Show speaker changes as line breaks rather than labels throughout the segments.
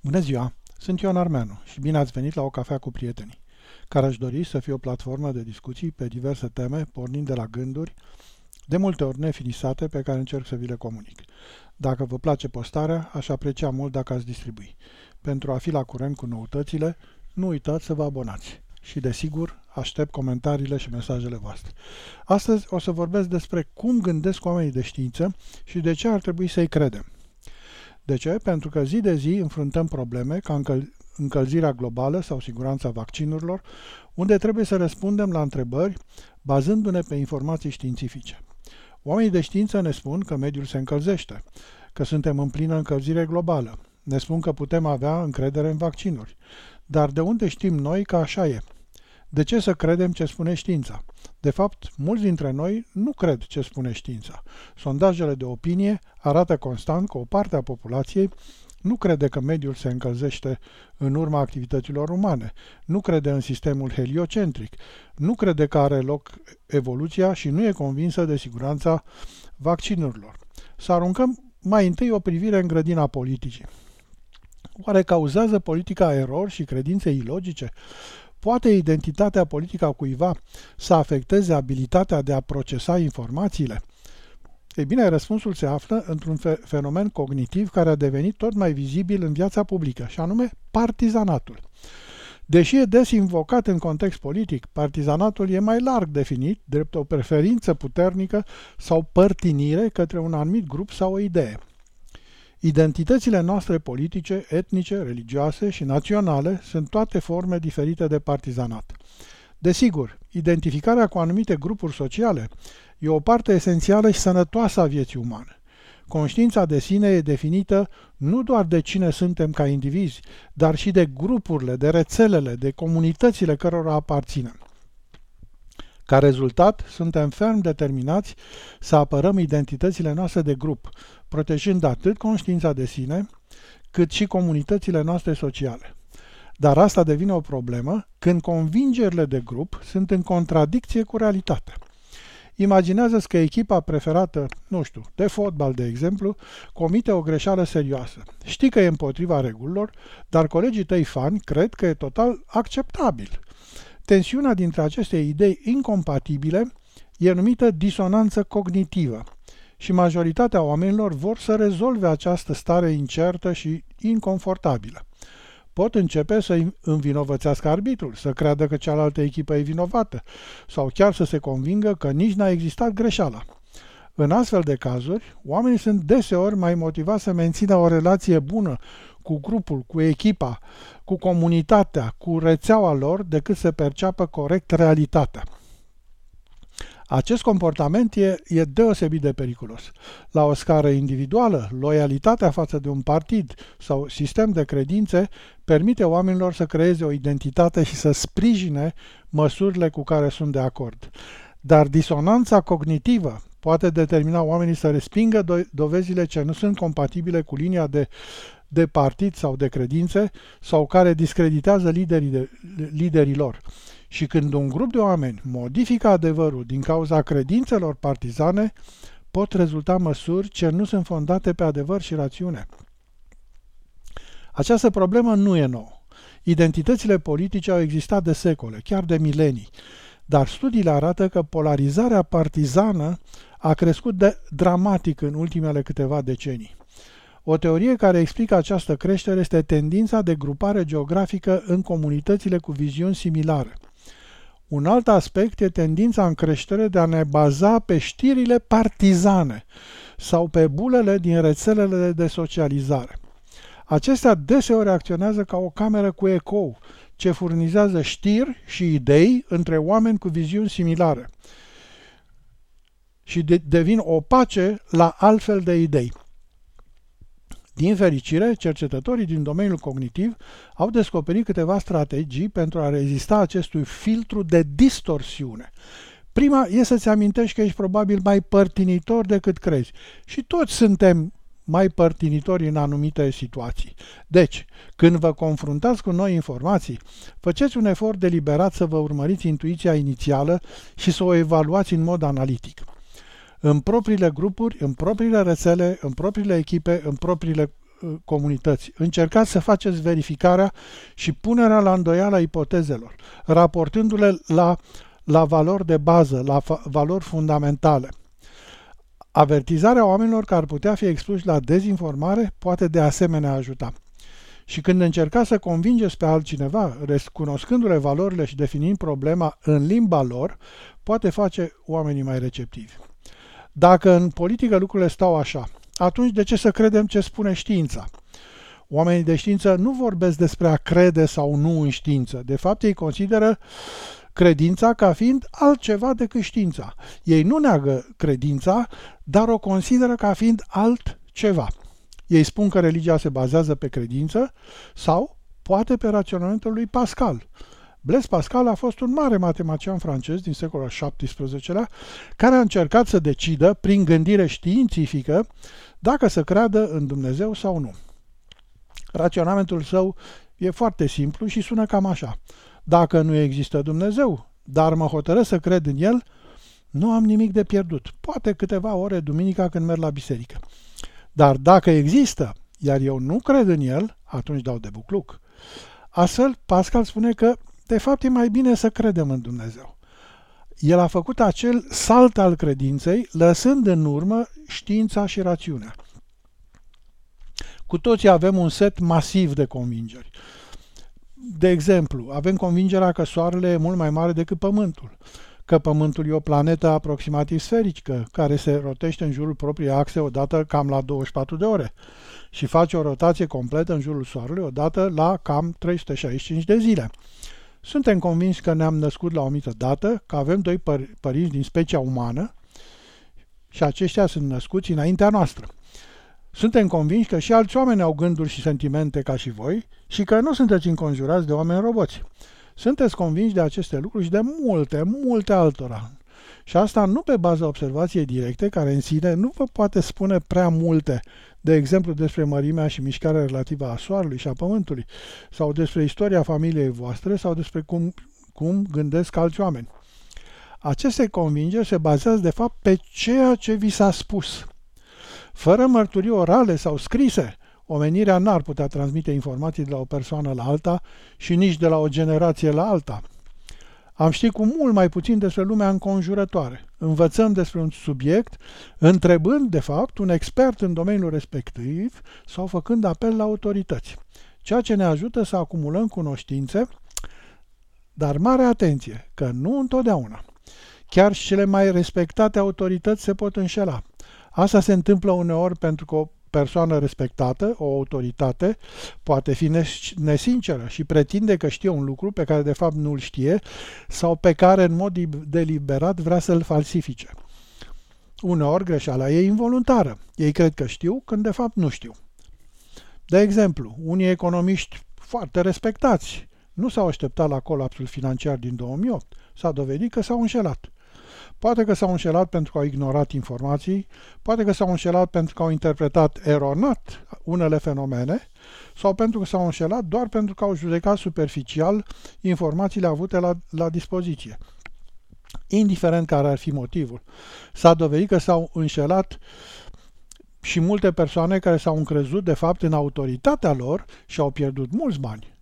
Bună ziua! Sunt Ion Armeanu și bine ați venit la o cafea cu prietenii, care aș dori să fie o platformă de discuții pe diverse teme, pornind de la gânduri, de multe ori nefinisate, pe care încerc să vi le comunic. Dacă vă place postarea, aș aprecia mult dacă ați distribui. Pentru a fi la curent cu noutățile, nu uitați să vă abonați. Și, desigur, aștept comentariile și mesajele voastre. Astăzi o să vorbesc despre cum gândesc oamenii de știință și de ce ar trebui să-i credem. De ce? Pentru că zi de zi înfruntăm probleme ca încăl- încălzirea globală sau siguranța vaccinurilor, unde trebuie să răspundem la întrebări bazându-ne pe informații științifice. Oamenii de știință ne spun că mediul se încălzește, că suntem în plină încălzire globală. Ne spun că putem avea încredere în vaccinuri. Dar de unde știm noi că așa e? De ce să credem ce spune știința? De fapt, mulți dintre noi nu cred ce spune știința. Sondajele de opinie arată constant că o parte a populației nu crede că mediul se încălzește în urma activităților umane, nu crede în sistemul heliocentric, nu crede că are loc evoluția și nu e convinsă de siguranța vaccinurilor. Să aruncăm mai întâi o privire în grădina politicii. Oare cauzează politica erori și credințe ilogice? Poate identitatea politică a cuiva să afecteze abilitatea de a procesa informațiile? Ei bine, răspunsul se află într-un fenomen cognitiv care a devenit tot mai vizibil în viața publică, și anume partizanatul. Deși e des invocat în context politic, partizanatul e mai larg definit drept o preferință puternică sau părtinire către un anumit grup sau o idee. Identitățile noastre politice, etnice, religioase și naționale sunt toate forme diferite de partizanat. Desigur, identificarea cu anumite grupuri sociale e o parte esențială și sănătoasă a vieții umane. Conștiința de sine e definită nu doar de cine suntem ca indivizi, dar și de grupurile, de rețelele, de comunitățile cărora aparținem. Ca rezultat, suntem ferm determinați să apărăm identitățile noastre de grup, protejând atât conștiința de sine, cât și comunitățile noastre sociale. Dar asta devine o problemă când convingerile de grup sunt în contradicție cu realitatea. imaginează că echipa preferată, nu știu, de fotbal, de exemplu, comite o greșeală serioasă. Știi că e împotriva regulilor, dar colegii tăi fani cred că e total acceptabil. Tensiunea dintre aceste idei incompatibile e numită disonanță cognitivă și majoritatea oamenilor vor să rezolve această stare incertă și inconfortabilă. Pot începe să învinovățească arbitrul, să creadă că cealaltă echipă e vinovată sau chiar să se convingă că nici n-a existat greșeala. În astfel de cazuri, oamenii sunt deseori mai motivați să mențină o relație bună cu grupul, cu echipa, cu comunitatea, cu rețeaua lor, decât să perceapă corect realitatea. Acest comportament e, e deosebit de periculos. La o scară individuală, loialitatea față de un partid sau sistem de credințe permite oamenilor să creeze o identitate și să sprijine măsurile cu care sunt de acord. Dar disonanța cognitivă poate determina oamenii să respingă do- dovezile ce nu sunt compatibile cu linia de, de partid sau de credințe sau care discreditează liderii, de, liderii lor. Și când un grup de oameni modifică adevărul din cauza credințelor partizane, pot rezulta măsuri ce nu sunt fondate pe adevăr și rațiune. Această problemă nu e nouă. Identitățile politice au existat de secole, chiar de milenii, dar studiile arată că polarizarea partizană a crescut de dramatic în ultimele câteva decenii. O teorie care explică această creștere este tendința de grupare geografică în comunitățile cu viziuni similare – un alt aspect e tendința în creștere de a ne baza pe știrile partizane sau pe bulele din rețelele de socializare. Acestea deseori acționează ca o cameră cu ecou, ce furnizează știri și idei între oameni cu viziuni similare și de- devin opace la altfel de idei. Din fericire, cercetătorii din domeniul cognitiv au descoperit câteva strategii pentru a rezista acestui filtru de distorsiune. Prima e să-ți amintești că ești probabil mai părtinitor decât crezi. Și toți suntem mai părtinitori în anumite situații. Deci, când vă confruntați cu noi informații, faceți un efort deliberat să vă urmăriți intuiția inițială și să o evaluați în mod analitic în propriile grupuri, în propriile rețele, în propriile echipe, în propriile uh, comunității. Încercați să faceți verificarea și punerea la îndoială a ipotezelor, raportându-le la, la valori de bază, la valori fundamentale. Avertizarea oamenilor care ar putea fi expuși la dezinformare poate de asemenea ajuta. Și când încercați să convingeți pe altcineva, recunoscându-le valorile și definind problema în limba lor, poate face oamenii mai receptivi. Dacă în politică lucrurile stau așa, atunci de ce să credem ce spune știința? Oamenii de știință nu vorbesc despre a crede sau nu în știință. De fapt, ei consideră credința ca fiind altceva decât știința. Ei nu neagă credința, dar o consideră ca fiind altceva. Ei spun că religia se bazează pe credință sau poate pe raționamentul lui Pascal. Blaise Pascal a fost un mare matematician francez din secolul XVII-lea care a încercat să decidă, prin gândire științifică, dacă să creadă în Dumnezeu sau nu. Raționamentul său e foarte simplu și sună cam așa. Dacă nu există Dumnezeu, dar mă hotărăsc să cred în El, nu am nimic de pierdut. Poate câteva ore duminica când merg la biserică. Dar dacă există, iar eu nu cred în El, atunci dau de bucluc. Astfel, Pascal spune că, de fapt, e mai bine să credem în Dumnezeu. El a făcut acel salt al credinței, lăsând în urmă știința și rațiunea. Cu toții avem un set masiv de convingeri. De exemplu, avem convingerea că Soarele e mult mai mare decât Pământul, că Pământul e o planetă aproximativ sferică, care se rotește în jurul propriei axe odată cam la 24 de ore și face o rotație completă în jurul Soarelui odată la cam 365 de zile. Suntem convinși că ne-am născut la o mită dată, că avem doi păr- părinți din specia umană și aceștia sunt născuți înaintea noastră. Suntem convinși că și alți oameni au gânduri și sentimente ca și voi și că nu sunteți înconjurați de oameni roboți. Sunteți convinși de aceste lucruri și de multe, multe altora. Și asta nu pe baza observației directe, care în sine nu vă poate spune prea multe, de exemplu despre mărimea și mișcarea relativă a Soarelui și a Pământului, sau despre istoria familiei voastre, sau despre cum, cum gândesc alți oameni. Aceste convingeri se bazează de fapt pe ceea ce vi s-a spus. Fără mărturii orale sau scrise, omenirea n-ar putea transmite informații de la o persoană la alta și nici de la o generație la alta. Am ști cu mult mai puțin despre lumea înconjurătoare. Învățăm despre un subiect întrebând, de fapt, un expert în domeniul respectiv sau făcând apel la autorități, ceea ce ne ajută să acumulăm cunoștințe, dar mare atenție, că nu întotdeauna. Chiar și cele mai respectate autorități se pot înșela. Asta se întâmplă uneori pentru că o persoană respectată, o autoritate, poate fi nesinceră și pretinde că știe un lucru pe care de fapt nu îl știe sau pe care în mod deliberat vrea să-l falsifice. Uneori greșeala e involuntară. Ei cred că știu când de fapt nu știu. De exemplu, unii economiști foarte respectați nu s-au așteptat la colapsul financiar din 2008. S-a dovedit că s-au înșelat. Poate că s-au înșelat pentru că au ignorat informații, poate că s-au înșelat pentru că au interpretat eronat unele fenomene, sau pentru că s-au înșelat doar pentru că au judecat superficial informațiile avute la, la dispoziție. Indiferent care ar fi motivul, s-a dovedit că s-au înșelat și multe persoane care s-au încrezut de fapt în autoritatea lor și au pierdut mulți bani.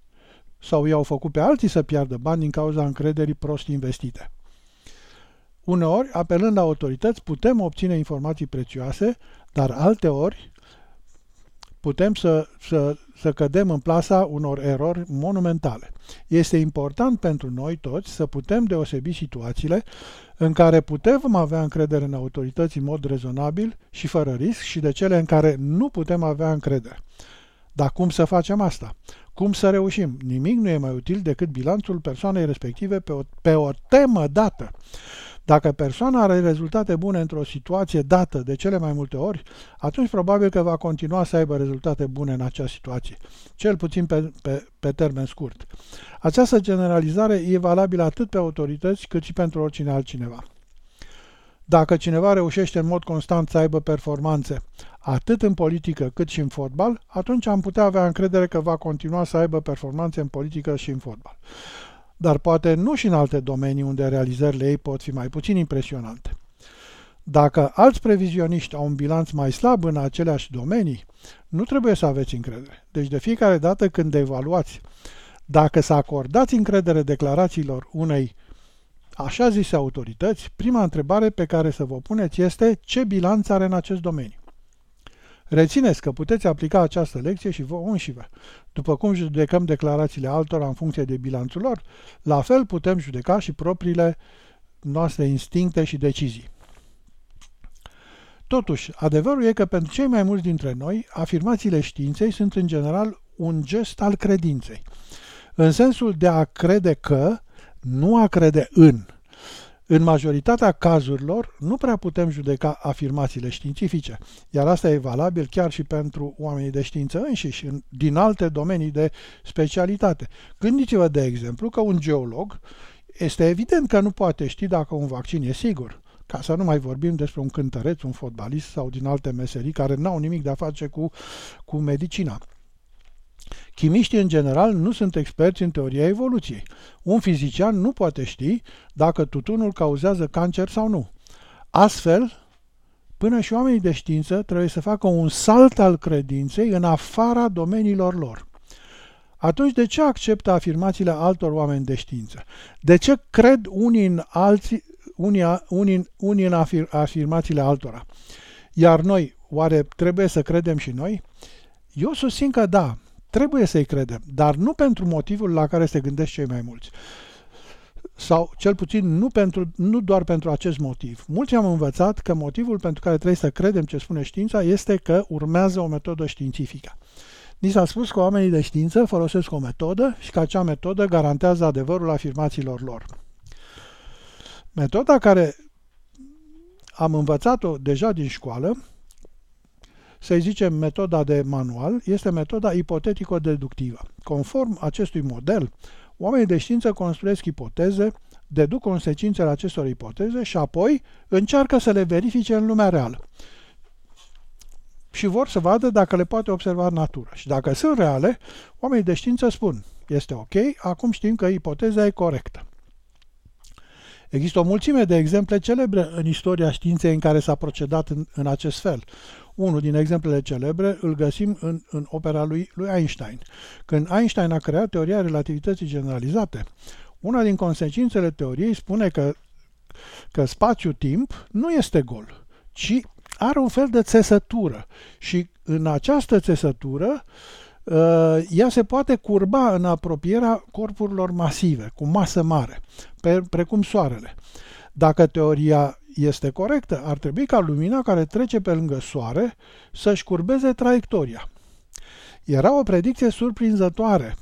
Sau i-au făcut pe alții să piardă bani din cauza încrederii prost investite. Uneori, apelând la autorități, putem obține informații prețioase, dar alteori putem să, să, să cădem în plasa unor erori monumentale. Este important pentru noi toți să putem deosebi situațiile în care putem avea încredere în autorități în mod rezonabil și fără risc și de cele în care nu putem avea încredere. Dar cum să facem asta? Cum să reușim? Nimic nu e mai util decât bilanțul persoanei respective pe o, pe o temă dată. Dacă persoana are rezultate bune într-o situație dată de cele mai multe ori, atunci probabil că va continua să aibă rezultate bune în acea situație, cel puțin pe, pe, pe termen scurt. Această generalizare e valabilă atât pe autorități cât și pentru oricine altcineva. Dacă cineva reușește în mod constant să aibă performanțe atât în politică cât și în fotbal, atunci am putea avea încredere că va continua să aibă performanțe în politică și în fotbal dar poate nu și în alte domenii unde realizările ei pot fi mai puțin impresionante. Dacă alți previzioniști au un bilanț mai slab în aceleași domenii, nu trebuie să aveți încredere. Deci de fiecare dată când evaluați dacă să acordați încredere declarațiilor unei așa zise autorități, prima întrebare pe care să vă puneți este ce bilanț are în acest domeniu. Rețineți că puteți aplica această lecție și vă înșivă. După cum judecăm declarațiile altora în funcție de bilanțul lor, la fel putem judeca și propriile noastre instincte și decizii. Totuși, adevărul e că pentru cei mai mulți dintre noi, afirmațiile științei sunt în general un gest al credinței, în sensul de a crede că, nu a crede în. În majoritatea cazurilor, nu prea putem judeca afirmațiile științifice, iar asta e valabil chiar și pentru oamenii de știință înșiși, din alte domenii de specialitate. Gândiți-vă, de exemplu, că un geolog este evident că nu poate ști dacă un vaccin e sigur, ca să nu mai vorbim despre un cântăreț, un fotbalist sau din alte meserii care n-au nimic de a face cu, cu medicina. Chimiștii, în general, nu sunt experți în teoria evoluției. Un fizician nu poate ști dacă tutunul cauzează cancer sau nu. Astfel, până și oamenii de știință trebuie să facă un salt al credinței în afara domeniilor lor. Atunci de ce acceptă afirmațiile altor oameni de știință? De ce cred unii în, alții, unii, unii, unii în afir, afirmațiile altora? Iar noi, oare trebuie să credem și noi? Eu susțin că da, Trebuie să-i credem, dar nu pentru motivul la care se gândesc cei mai mulți. Sau cel puțin nu, pentru, nu doar pentru acest motiv. Mulți am învățat că motivul pentru care trebuie să credem ce spune știința este că urmează o metodă științifică. Ni s-a spus că oamenii de știință folosesc o metodă și că acea metodă garantează adevărul afirmațiilor lor. Metoda care am învățat-o deja din școală să-i zicem metoda de manual, este metoda ipotetico-deductivă. Conform acestui model, oamenii de știință construiesc ipoteze, deduc consecințele acestor ipoteze și apoi încearcă să le verifice în lumea reală. Și vor să vadă dacă le poate observa natura. Și dacă sunt reale, oamenii de știință spun, este ok, acum știm că ipoteza e corectă. Există o mulțime de exemple celebre în istoria științei în care s-a procedat în, în acest fel. Unul din exemplele celebre îl găsim în, în opera lui, lui Einstein. Când Einstein a creat teoria relativității generalizate, una din consecințele teoriei spune că, că spațiu-timp nu este gol, ci are un fel de țesătură și în această țesătură uh, ea se poate curba în apropierea corpurilor masive, cu masă mare, pe, precum Soarele. Dacă teoria este corectă, ar trebui ca lumina care trece pe lângă Soare să-și curbeze traiectoria. Era o predicție surprinzătoare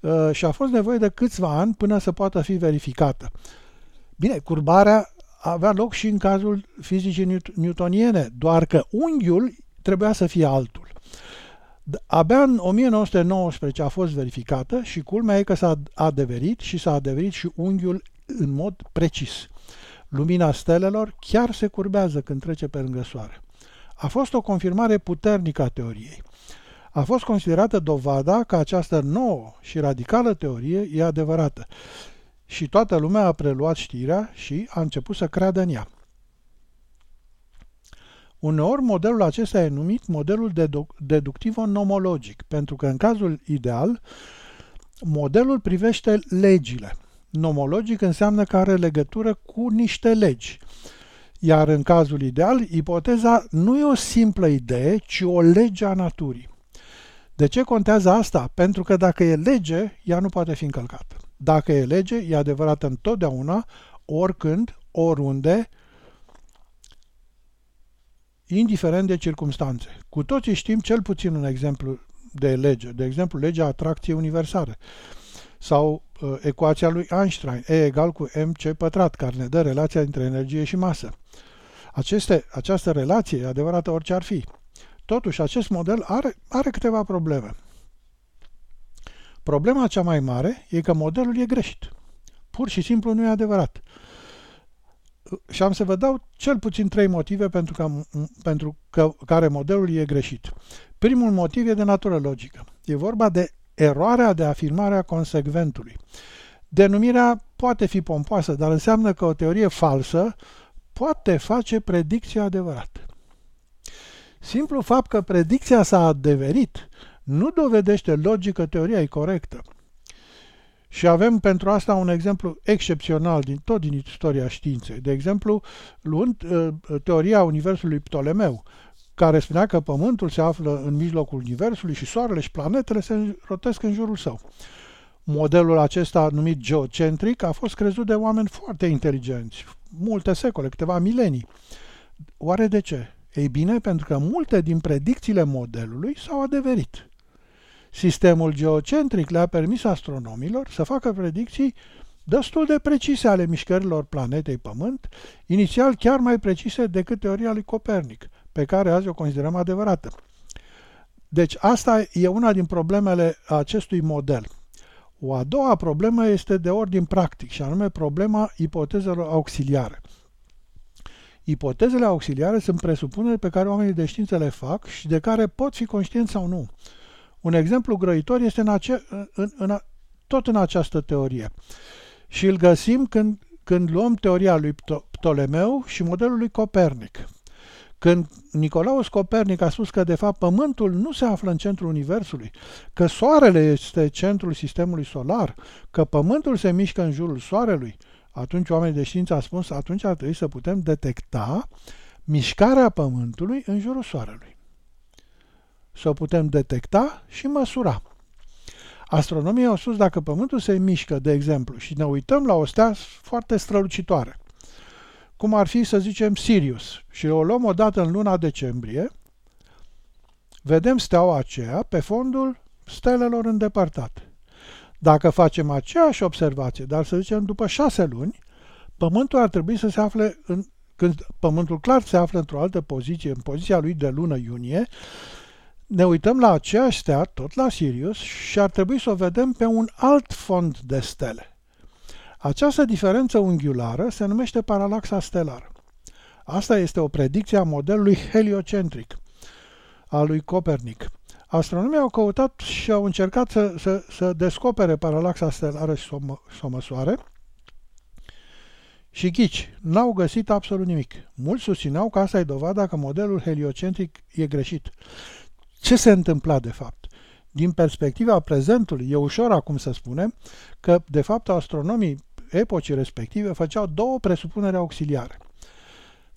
uh, și a fost nevoie de câțiva ani până să poată fi verificată. Bine, curbarea avea loc și în cazul fizicii newtoniene, doar că unghiul trebuia să fie altul. Abia în 1919 a fost verificată și culmea e că s-a adeverit și s-a adeverit și unghiul în mod precis. Lumina stelelor chiar se curbează când trece pe lângă soare. A fost o confirmare puternică a teoriei. A fost considerată dovada că această nouă și radicală teorie e adevărată și toată lumea a preluat știrea și a început să creadă în ea. Uneori modelul acesta e numit modelul deductivo-nomologic, pentru că în cazul ideal, modelul privește legile – nomologic înseamnă că are legătură cu niște legi. Iar în cazul ideal, ipoteza nu e o simplă idee, ci o lege a naturii. De ce contează asta? Pentru că dacă e lege, ea nu poate fi încălcată. Dacă e lege, e adevărată întotdeauna, oricând, oriunde, indiferent de circumstanțe. Cu toții știm cel puțin un exemplu de lege, de exemplu legea atracției universale sau uh, ecuația lui Einstein, E egal cu mc pătrat, care ne dă relația dintre energie și masă. Aceste, această relație e adevărată orice ar fi. Totuși, acest model are, are câteva probleme. Problema cea mai mare e că modelul e greșit. Pur și simplu nu e adevărat. Și am să vă dau cel puțin trei motive pentru, că, pentru că, care modelul e greșit. Primul motiv e de natură logică. E vorba de eroarea de afirmare a consecventului. Denumirea poate fi pompoasă, dar înseamnă că o teorie falsă poate face predicția adevărată. Simplu fapt că predicția s-a adeverit nu dovedește logică teoria e corectă. Și avem pentru asta un exemplu excepțional din tot din istoria științei. De exemplu, luând uh, teoria Universului Ptolemeu, care spunea că Pământul se află în mijlocul Universului și Soarele și planetele se rotesc în jurul său. Modelul acesta, numit geocentric, a fost crezut de oameni foarte inteligenți, multe secole, câteva milenii. Oare de ce? Ei bine, pentru că multe din predicțiile modelului s-au adeverit. Sistemul geocentric le-a permis astronomilor să facă predicții destul de precise ale mișcărilor planetei Pământ, inițial chiar mai precise decât teoria lui Copernic, pe care azi o considerăm adevărată. Deci asta e una din problemele acestui model. O a doua problemă este de ordin practic și anume problema ipotezelor auxiliare. Ipotezele auxiliare sunt presupuneri pe care oamenii de știință le fac și de care pot fi conștienți sau nu. Un exemplu grăitor este în ace- în, în, tot în această teorie. Și îl găsim când, când luăm teoria lui Ptolemeu și modelul lui Copernic. Când Nicolaus Copernic a spus că de fapt Pământul nu se află în centrul Universului, că Soarele este centrul sistemului solar, că Pământul se mișcă în jurul Soarelui, atunci oamenii de știință au spus atunci ar trebui să putem detecta mișcarea Pământului în jurul Soarelui. Să o putem detecta și măsura. Astronomii au spus dacă Pământul se mișcă, de exemplu, și ne uităm la o stea foarte strălucitoare, cum ar fi, să zicem, Sirius, și o luăm odată în luna decembrie, vedem steaua aceea pe fondul stelelor îndepărtate. Dacă facem aceeași observație, dar să zicem după șase luni, Pământul ar trebui să se afle în, când Pământul clar se află într-o altă poziție, în poziția lui de lună iunie, ne uităm la aceeași stea, tot la Sirius, și ar trebui să o vedem pe un alt fond de stele. Această diferență unghiulară se numește paralaxa stelară. Asta este o predicție a modelului heliocentric al lui Copernic. Astronomii au căutat și au încercat să, să, să descopere paralaxa stelară și să o, mă, să o măsoare. Și ghici, n-au găsit absolut nimic. Mulți susțineau că asta e dovada că modelul heliocentric e greșit. Ce se întâmpla de fapt? Din perspectiva prezentului, e ușor acum să spunem că, de fapt, astronomii epocii respective făceau două presupuneri auxiliare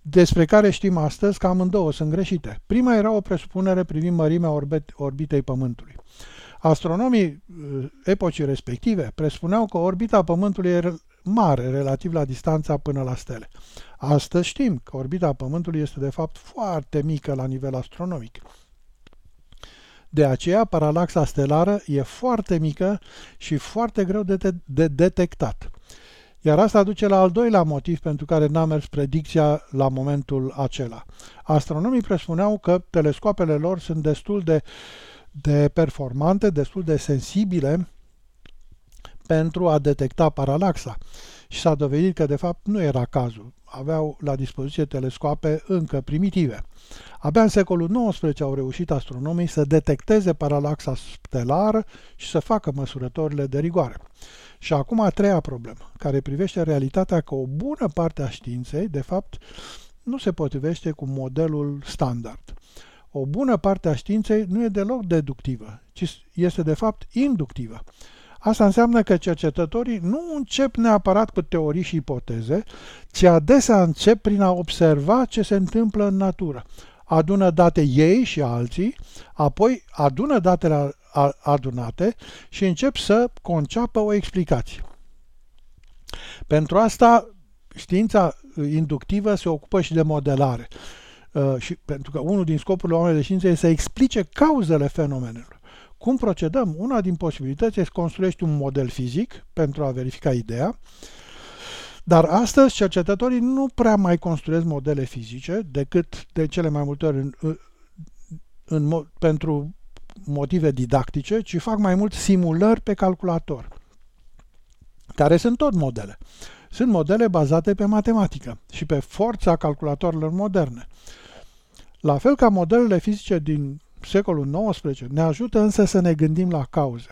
despre care știm astăzi că amândouă sunt greșite. Prima era o presupunere privind mărimea orbit, orbitei Pământului. Astronomii uh, epocii respective presupuneau că orbita Pământului e mare relativ la distanța până la stele. Astăzi știm că orbita Pământului este de fapt foarte mică la nivel astronomic. De aceea, paralaxa stelară e foarte mică și foarte greu de, de, de detectat. Iar asta duce la al doilea motiv pentru care n-a mers predicția la momentul acela. Astronomii presupuneau că telescoapele lor sunt destul de, de performante, destul de sensibile pentru a detecta paralaxa. Și s-a dovedit că de fapt nu era cazul. Aveau la dispoziție telescoape încă primitive. Abia în secolul XIX au reușit astronomii să detecteze paralaxa stelară și să facă măsurătorile de rigoare. Și acum a treia problemă, care privește realitatea că o bună parte a științei, de fapt, nu se potrivește cu modelul standard. O bună parte a științei nu e deloc deductivă, ci este de fapt inductivă. Asta înseamnă că cercetătorii nu încep neapărat cu teorii și ipoteze, ci adesea încep prin a observa ce se întâmplă în natură. Adună date ei și alții, apoi adună datele adunate și încep să conceapă o explicație. Pentru asta, știința inductivă se ocupă și de modelare. Uh, și pentru că unul din scopurile oamenilor de știință este să explice cauzele fenomenelor. Cum procedăm? Una din posibilități este să construiești un model fizic pentru a verifica ideea, dar astăzi cercetătorii nu prea mai construiesc modele fizice decât de cele mai multe ori în, în, în, pentru motive didactice, ci fac mai mult simulări pe calculator, care sunt tot modele. Sunt modele bazate pe matematică și pe forța calculatoarelor moderne. La fel ca modelele fizice din secolul XIX, ne ajută însă să ne gândim la cauze.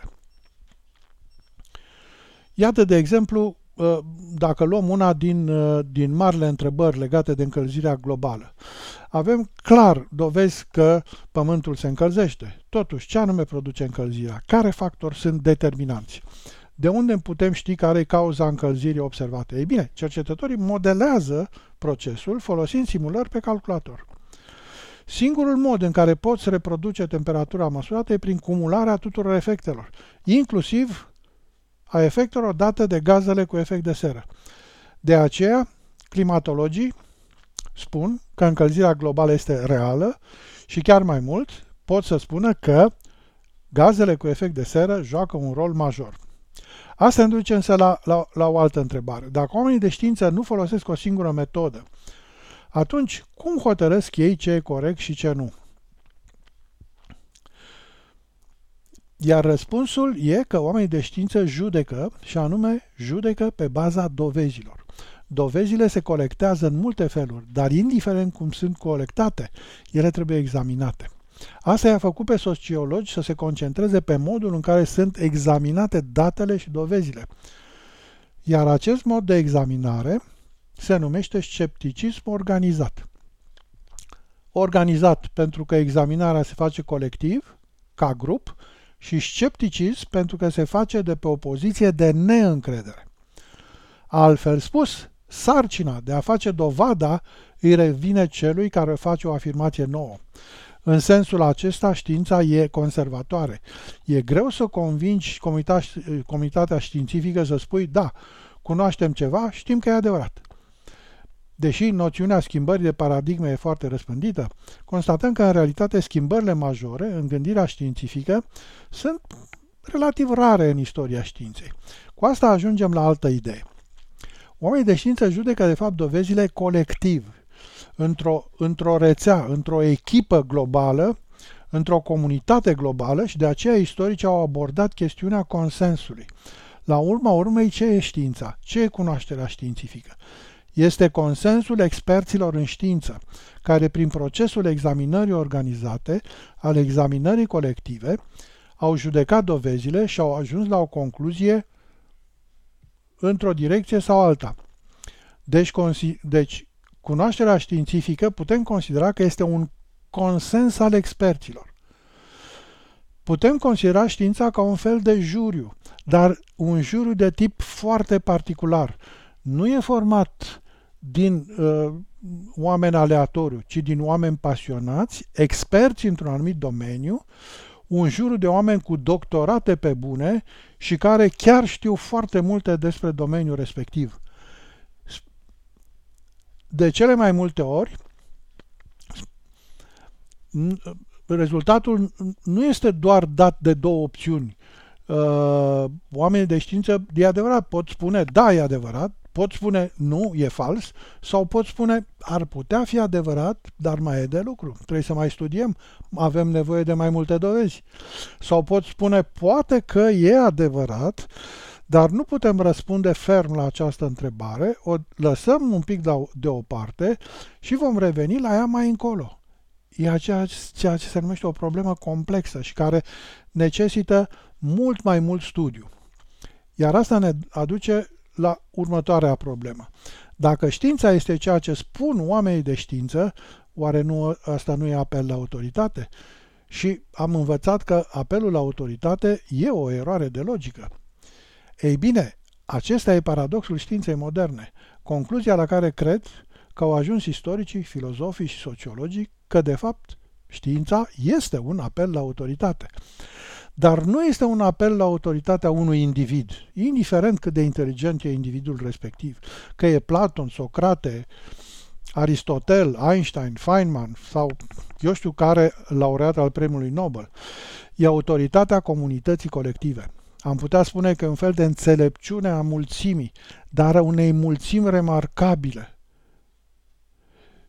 Iată, de exemplu, ă, dacă luăm una din, ă, din marile întrebări legate de încălzirea globală, avem clar dovezi că Pământul se încălzește. Totuși, ce anume produce încălzirea? Care factori sunt determinanți? De unde putem ști care e cauza încălzirii observate? Ei bine, cercetătorii modelează procesul folosind simulări pe calculator. Singurul mod în care poți reproduce temperatura măsurată e prin cumularea tuturor efectelor, inclusiv a efectelor date de gazele cu efect de seră. De aceea, climatologii spun că încălzirea globală este reală și chiar mai mult pot să spună că gazele cu efect de seră joacă un rol major. Asta ne duce însă la, la, la o altă întrebare. Dacă oamenii de știință nu folosesc o singură metodă, atunci cum hotărăsc ei ce e corect și ce nu? Iar răspunsul e că oamenii de știință judecă, și anume judecă pe baza dovezilor. Dovezile se colectează în multe feluri, dar indiferent cum sunt colectate, ele trebuie examinate. Asta i-a făcut pe sociologi să se concentreze pe modul în care sunt examinate datele și dovezile. Iar acest mod de examinare se numește scepticism organizat. Organizat pentru că examinarea se face colectiv, ca grup, și scepticism pentru că se face de pe o poziție de neîncredere. Altfel spus, sarcina de a face dovada îi revine celui care face o afirmație nouă. În sensul acesta, știința e conservatoare. E greu să convingi comunitatea științifică să spui, da, cunoaștem ceva, știm că e adevărat. Deși noțiunea schimbării de paradigme e foarte răspândită, constatăm că în realitate schimbările majore în gândirea științifică sunt relativ rare în istoria științei. Cu asta ajungem la altă idee. Oamenii de știință judecă de fapt dovezile colectiv, într-o, într-o rețea, într-o echipă globală, într-o comunitate globală și de aceea istoricii au abordat chestiunea consensului. La urma urmei, ce e știința? Ce e cunoașterea științifică? Este consensul experților în știință, care prin procesul examinării organizate, al examinării colective, au judecat dovezile și au ajuns la o concluzie într-o direcție sau alta. Deci, deci, cunoașterea științifică putem considera că este un consens al experților. Putem considera știința ca un fel de juriu, dar un juriu de tip foarte particular. Nu e format din uh, oameni aleatoriu, ci din oameni pasionați, experți într-un anumit domeniu, un jur de oameni cu doctorate pe bune și care chiar știu foarte multe despre domeniul respectiv. De cele mai multe ori, rezultatul nu este doar dat de două opțiuni. Uh, oamenii de știință, e adevărat, pot spune, da, e adevărat, pot spune nu, e fals, sau pot spune ar putea fi adevărat, dar mai e de lucru. Trebuie să mai studiem, avem nevoie de mai multe dovezi. Sau pot spune poate că e adevărat, dar nu putem răspunde ferm la această întrebare, o lăsăm un pic deoparte și vom reveni la ea mai încolo. E ceea ce se numește o problemă complexă și care necesită mult mai mult studiu. Iar asta ne aduce la următoarea problemă. Dacă știința este ceea ce spun oamenii de știință, oare nu, asta nu e apel la autoritate? Și am învățat că apelul la autoritate e o eroare de logică. Ei bine, acesta e paradoxul științei moderne, concluzia la care cred că au ajuns istoricii, filozofii și sociologii că, de fapt, știința este un apel la autoritate. Dar nu este un apel la autoritatea unui individ, indiferent cât de inteligent e individul respectiv, că e Platon, Socrate, Aristotel, Einstein, Feynman sau eu știu care laureat al premiului Nobel. E autoritatea comunității colective. Am putea spune că e un fel de înțelepciune a mulțimii, dar a unei mulțimi remarcabile,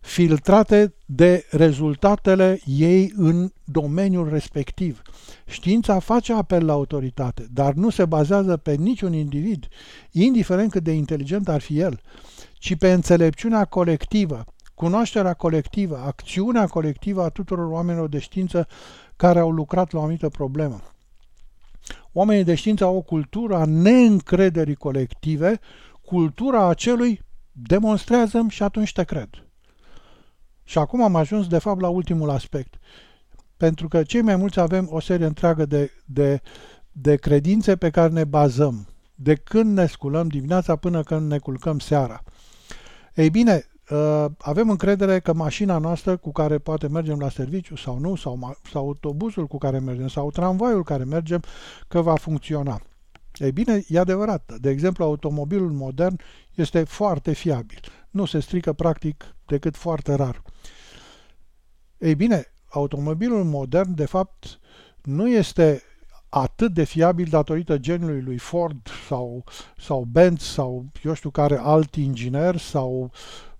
filtrate de rezultatele ei în domeniul respectiv. Știința face apel la autoritate, dar nu se bazează pe niciun individ, indiferent cât de inteligent ar fi el, ci pe înțelepciunea colectivă, cunoașterea colectivă, acțiunea colectivă a tuturor oamenilor de știință care au lucrat la o anumită problemă. Oamenii de știință au o cultură a neîncrederii colective cultura acelui demonstrează și atunci te cred. Și acum am ajuns, de fapt, la ultimul aspect. Pentru că cei mai mulți avem o serie întreagă de, de, de credințe pe care ne bazăm. De când ne sculăm dimineața până când ne culcăm seara. Ei bine, ă, avem încredere că mașina noastră cu care poate mergem la serviciu sau nu, sau, sau autobuzul cu care mergem, sau tramvaiul care mergem, că va funcționa. Ei bine, e adevărat. De exemplu, automobilul modern este foarte fiabil. Nu se strică practic decât foarte rar. Ei bine, automobilul modern, de fapt, nu este atât de fiabil datorită genului lui Ford sau, sau Benz sau eu știu care alt inginer sau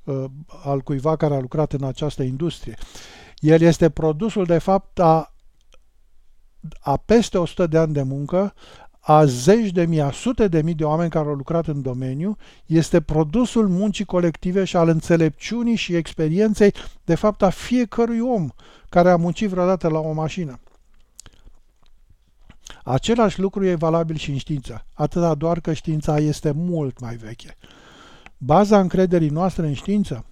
uh, al cuiva care a lucrat în această industrie. El este produsul de fapt a, a peste 100 de ani de muncă a zeci de mii, a sute de mii de oameni care au lucrat în domeniu, este produsul muncii colective și al înțelepciunii și experienței, de fapt, a fiecărui om care a muncit vreodată la o mașină. Același lucru e valabil și în știință, atâta doar că știința este mult mai veche. Baza încrederii noastre în știință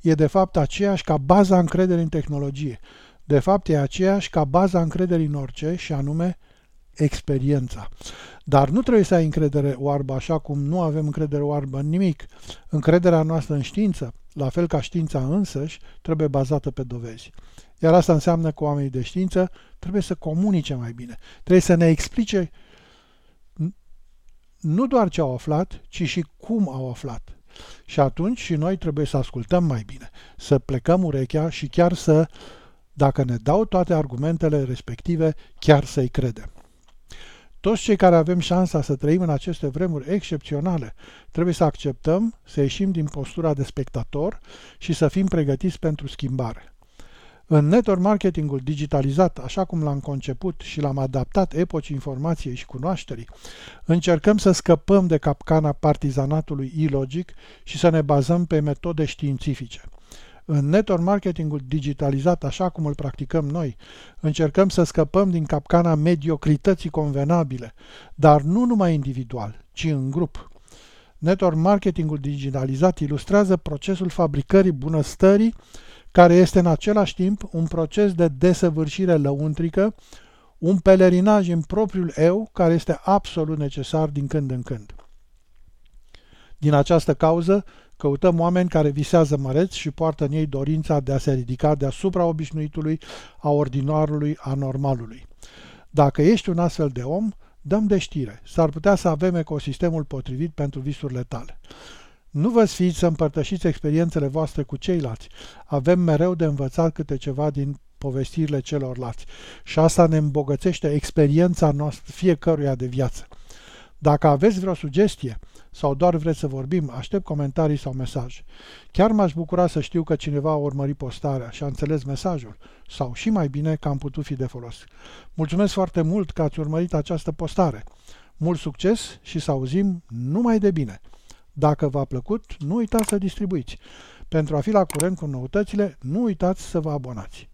e de fapt aceeași ca baza încrederii în tehnologie. De fapt, e aceeași ca baza încrederii în orice, și anume experiența. Dar nu trebuie să ai încredere oarbă așa cum nu avem încredere oarbă în nimic. Încrederea noastră în știință, la fel ca știința însăși, trebuie bazată pe dovezi. Iar asta înseamnă că oamenii de știință trebuie să comunice mai bine. Trebuie să ne explice nu doar ce au aflat, ci și cum au aflat. Și atunci și noi trebuie să ascultăm mai bine, să plecăm urechea și chiar să, dacă ne dau toate argumentele respective, chiar să-i credem. Toți cei care avem șansa să trăim în aceste vremuri excepționale, trebuie să acceptăm, să ieșim din postura de spectator și să fim pregătiți pentru schimbare. În network marketingul digitalizat, așa cum l-am conceput și l-am adaptat epocii informației și cunoașterii, încercăm să scăpăm de capcana partizanatului ilogic și să ne bazăm pe metode științifice. În network marketingul digitalizat, așa cum îl practicăm noi, încercăm să scăpăm din capcana mediocrității convenabile, dar nu numai individual, ci în grup. Network marketingul digitalizat ilustrează procesul fabricării bunăstării, care este în același timp un proces de desăvârșire lăuntrică, un pelerinaj în propriul eu care este absolut necesar din când în când. Din această cauză, Căutăm oameni care visează măreți și poartă în ei dorința de a se ridica deasupra obișnuitului, a ordinarului, a normalului. Dacă ești un astfel de om, dăm de știre. S-ar putea să avem ecosistemul potrivit pentru visurile tale. Nu vă sfiți să împărtășiți experiențele voastre cu ceilalți. Avem mereu de învățat câte ceva din povestirile celorlalți și asta ne îmbogățește experiența noastră fiecăruia de viață. Dacă aveți vreo sugestie sau doar vreți să vorbim, aștept comentarii sau mesaj. Chiar m-aș bucura să știu că cineva a urmărit postarea și a înțeles mesajul, sau și mai bine că am putut fi de folos. Mulțumesc foarte mult că ați urmărit această postare. Mult succes și să auzim numai de bine. Dacă v-a plăcut, nu uitați să distribuiți. Pentru a fi la curent cu noutățile, nu uitați să vă abonați.